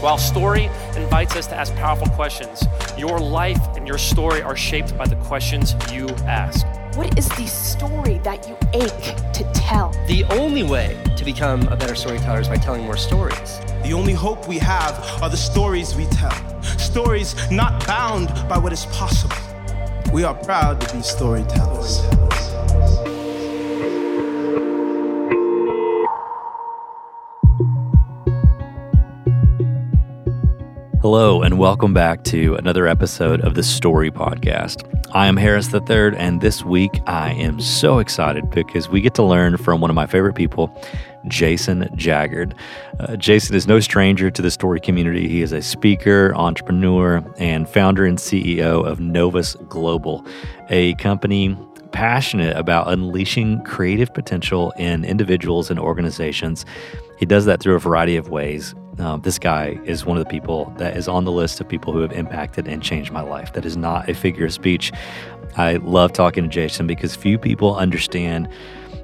While story invites us to ask powerful questions, your life and your story are shaped by the questions you ask. What is the story that you ache to tell? The only way to become a better storyteller is by telling more stories. The only hope we have are the stories we tell. Stories not bound by what is possible. We are proud to be storytellers. Hello, and welcome back to another episode of the Story Podcast. I am Harris III, and this week I am so excited because we get to learn from one of my favorite people, Jason Jaggard. Uh, Jason is no stranger to the story community. He is a speaker, entrepreneur, and founder and CEO of Novus Global, a company passionate about unleashing creative potential in individuals and organizations. He does that through a variety of ways. Um, this guy is one of the people that is on the list of people who have impacted and changed my life. That is not a figure of speech. I love talking to Jason because few people understand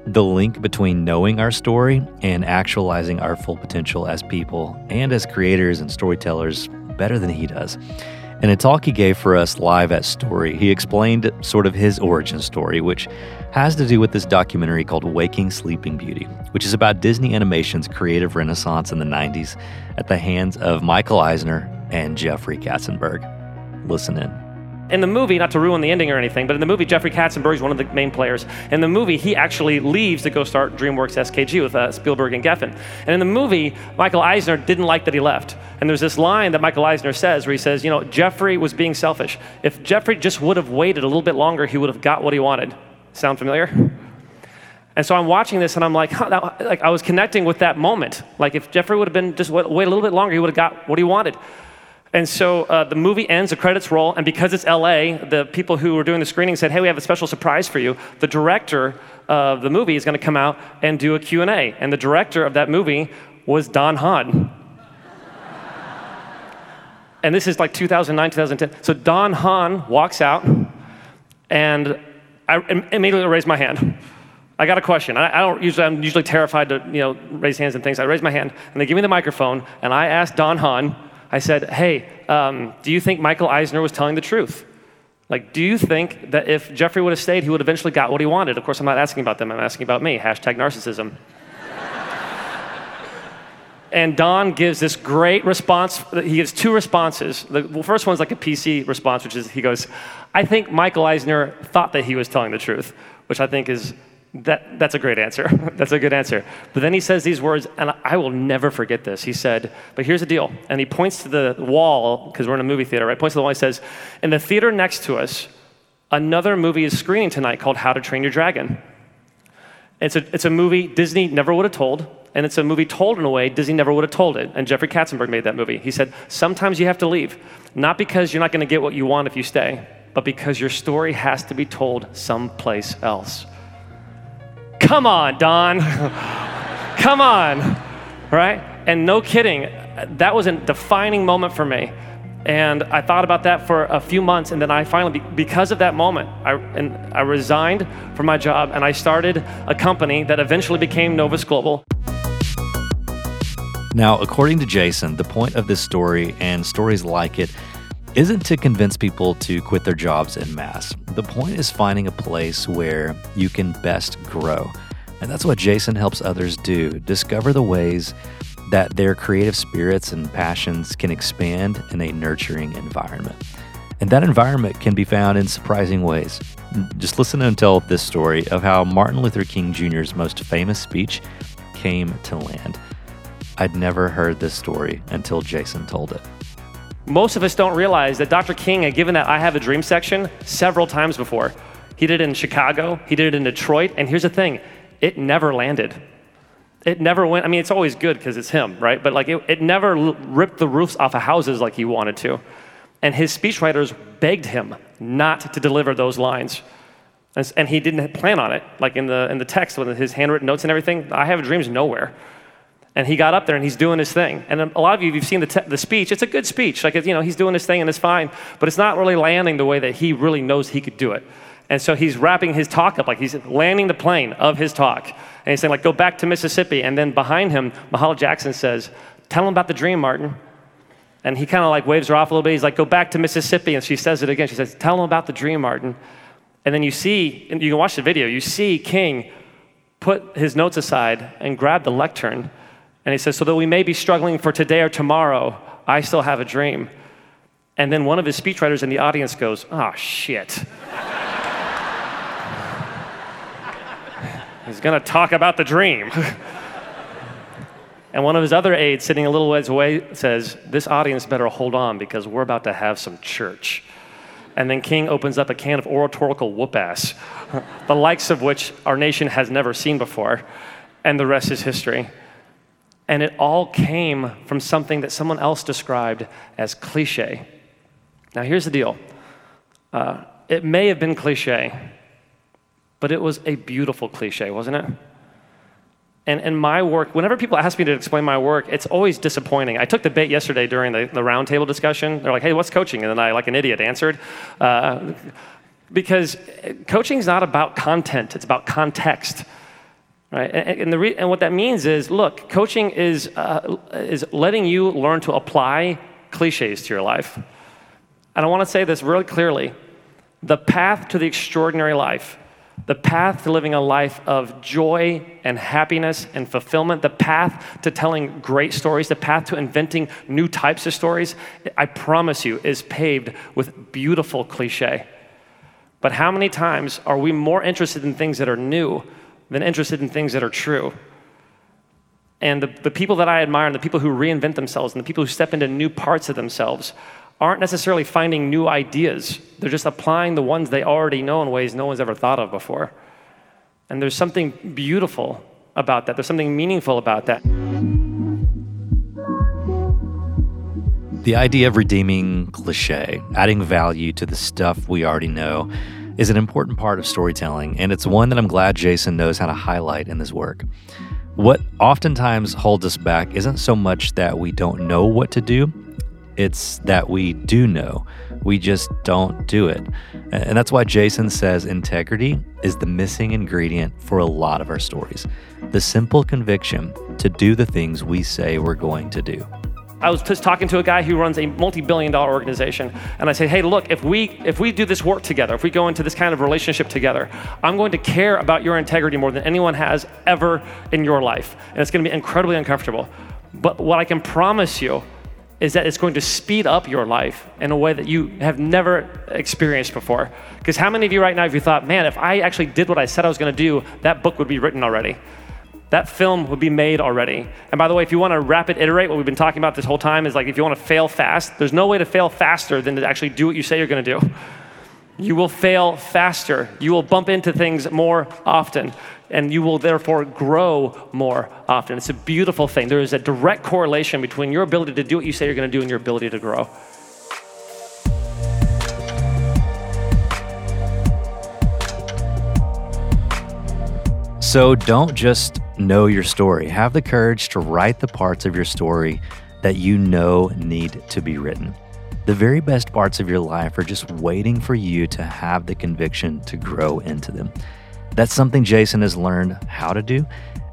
the link between knowing our story and actualizing our full potential as people and as creators and storytellers better than he does. In a talk he gave for us live at Story, he explained sort of his origin story, which has to do with this documentary called Waking Sleeping Beauty, which is about Disney Animation's creative renaissance in the 90s at the hands of Michael Eisner and Jeffrey Katzenberg. Listen in in the movie, not to ruin the ending or anything, but in the movie, Jeffrey Katzenberg is one of the main players. In the movie, he actually leaves to go start DreamWorks SKG with uh, Spielberg and Geffen. And in the movie, Michael Eisner didn't like that he left. And there's this line that Michael Eisner says where he says, you know, Jeffrey was being selfish. If Jeffrey just would have waited a little bit longer, he would have got what he wanted. Sound familiar? And so I'm watching this and I'm like, huh, that, like I was connecting with that moment. Like if Jeffrey would have been just wait, wait a little bit longer, he would have got what he wanted. And so uh, the movie ends, the credits roll, and because it's LA, the people who were doing the screening said, "Hey, we have a special surprise for you." The director of the movie is going to come out and do a Q&A, and the director of that movie was Don Hahn. and this is like 2009, 2010. So Don Hahn walks out, and I immediately raised my hand. I got a question. I, I, don't usually. I'm usually terrified to you know raise hands and things. I raised my hand, and they give me the microphone, and I asked Don Hahn I said, hey, um, do you think Michael Eisner was telling the truth? Like, do you think that if Jeffrey would have stayed, he would eventually got what he wanted? Of course, I'm not asking about them, I'm asking about me. Hashtag narcissism. And Don gives this great response. He gives two responses. The first one's like a PC response, which is he goes, I think Michael Eisner thought that he was telling the truth, which I think is that, that's a great answer. that's a good answer. But then he says these words, and I will never forget this. He said, But here's the deal. And he points to the wall, because we're in a movie theater, right? Points to the wall. He says, In the theater next to us, another movie is screening tonight called How to Train Your Dragon. It's a, it's a movie Disney never would have told, and it's a movie told in a way Disney never would have told it. And Jeffrey Katzenberg made that movie. He said, Sometimes you have to leave, not because you're not going to get what you want if you stay, but because your story has to be told someplace else. Come on, Don. Come on. Right? And no kidding, that was a defining moment for me. And I thought about that for a few months, and then I finally, because of that moment, I, and I resigned from my job and I started a company that eventually became Novus Global. Now, according to Jason, the point of this story and stories like it isn't to convince people to quit their jobs en masse. The point is finding a place where you can best grow. And that's what Jason helps others do discover the ways that their creative spirits and passions can expand in a nurturing environment. And that environment can be found in surprising ways. Just listen and tell this story of how Martin Luther King Jr.'s most famous speech came to land. I'd never heard this story until Jason told it. Most of us don't realize that Dr. King had given that I Have a Dream section several times before. He did it in Chicago, he did it in Detroit, and here's the thing it never landed. It never went, I mean, it's always good because it's him, right? But like, it, it never ripped the roofs off of houses like he wanted to. And his speechwriters begged him not to deliver those lines. And, he didn't plan on it, like in the, in the text with his handwritten notes and everything. I have a dreams nowhere. And he got up there and he's doing his thing. And a lot of you, you've seen the, te- the speech. It's a good speech. Like, you know, he's doing his thing and it's fine, but it's not really landing the way that he really knows he could do it. And so he's wrapping his talk up, like he's landing the plane of his talk. And he's saying, like, go back to Mississippi. And then behind him, Mahalia Jackson says, tell him about the dream, Martin. And he kind of like waves her off a little bit. He's like, go back to Mississippi. And she says it again. She says, tell him about the dream, Martin. And then you see, and you can watch the video, you see King put his notes aside and grab the lectern. And he says, so that we may be struggling for today or tomorrow, I still have a dream. And then one of his speechwriters in the audience goes, oh, shit. He's going to talk about the dream. and one of his other aides, sitting a little ways away, says, This audience better hold on because we're about to have some church. And then King opens up a can of oratorical whoop ass, the likes of which our nation has never seen before. And the rest is history. And it all came from something that someone else described as cliche. Now, here's the deal uh, it may have been cliche, but it was a beautiful cliche, wasn't it? And, and my work, whenever people ask me to explain my work, it's always disappointing. I took the bait yesterday during the, the roundtable discussion. They're like, hey, what's coaching? And then I, like an idiot, answered. Uh, because coaching is not about content, it's about context. Right? And, and, re- and what that means is look, coaching is, uh, is letting you learn to apply cliches to your life. And I want to say this really clearly the path to the extraordinary life the path to living a life of joy and happiness and fulfillment, the path to telling great stories, the path to inventing new types of stories, I promise you, is paved with beautiful cliche. But how many times are we more interested in things that are new than interested in things that are true? And the, the people that I admire and the people who reinvent themselves and the people who step into new parts of themselves aren't necessarily finding new ideas. They're just applying the ones they already know in ways no one's ever thought of before. And there's something beautiful about that, there's something meaningful about that. The idea of redeeming cliche, adding value to the stuff we already know, is an important part of storytelling, and it's one that I'm glad Jason knows how to highlight in his work. What oftentimes holds us back isn't so much that we don't know what to do, it's that we do know, we just don't do it. And that's why Jason says integrity is the missing ingredient for a lot of our stories. The simple conviction to do the things we say we're going to do. I was just talking to a guy who runs a multi-billion dollar organization and I said, "Hey, look, if we if we do this work together, if we go into this kind of relationship together, I'm going to care about your integrity more than anyone has ever in your life. And it's going to be incredibly uncomfortable. But what I can promise you is that it's going to speed up your life in a way that you have never experienced before. Because how many of you right now, have you thought, man, if I actually did what I said I was going to do, that book would be written already? That film would be made already. And by the way, if you want to rapid iterate, what we've been talking about this whole time is like if you want to fail fast, there's no way to fail faster than to actually do what you say you're going to do. You will fail faster. You will bump into things more often and you will therefore grow more often. It's a beautiful thing. There is a direct correlation between your ability to do what you say you're going to do and your ability to grow. So don't just know your story. Have the courage to write the parts of your story that you know need to be written. The very best parts of your life are just waiting for you to have the conviction to grow into them. That's something Jason has learned how to do,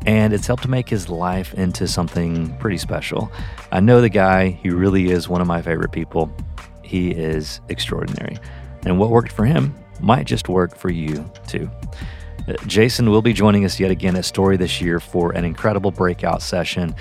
and it's helped make his life into something pretty special. I know the guy, he really is one of my favorite people. He is extraordinary. And what worked for him might just work for you too. Jason will be joining us yet again at Story this year for an incredible breakout session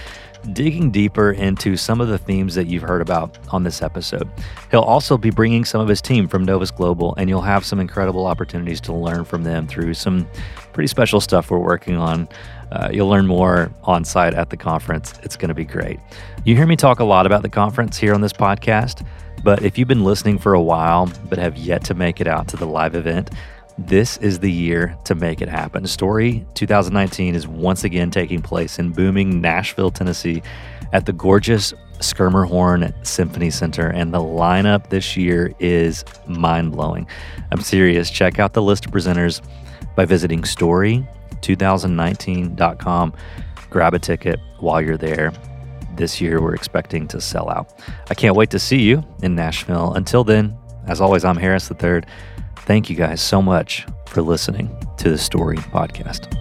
digging deeper into some of the themes that you've heard about on this episode. He'll also be bringing some of his team from Novus Global, and you'll have some incredible opportunities to learn from them through some pretty special stuff we're working on. Uh, you'll learn more on site at the conference. It's going to be great. You hear me talk a lot about the conference here on this podcast, but if you've been listening for a while but have yet to make it out to the live event, this is the year to make it happen. Story 2019 is once again taking place in booming Nashville, Tennessee at the gorgeous Schermerhorn Symphony Center, and the lineup this year is mind blowing. I'm serious. Check out the list of presenters by visiting story2019.com. Grab a ticket while you're there. This year, we're expecting to sell out. I can't wait to see you in Nashville. Until then, as always, I'm Harris III. Thank you guys so much for listening to the Story Podcast.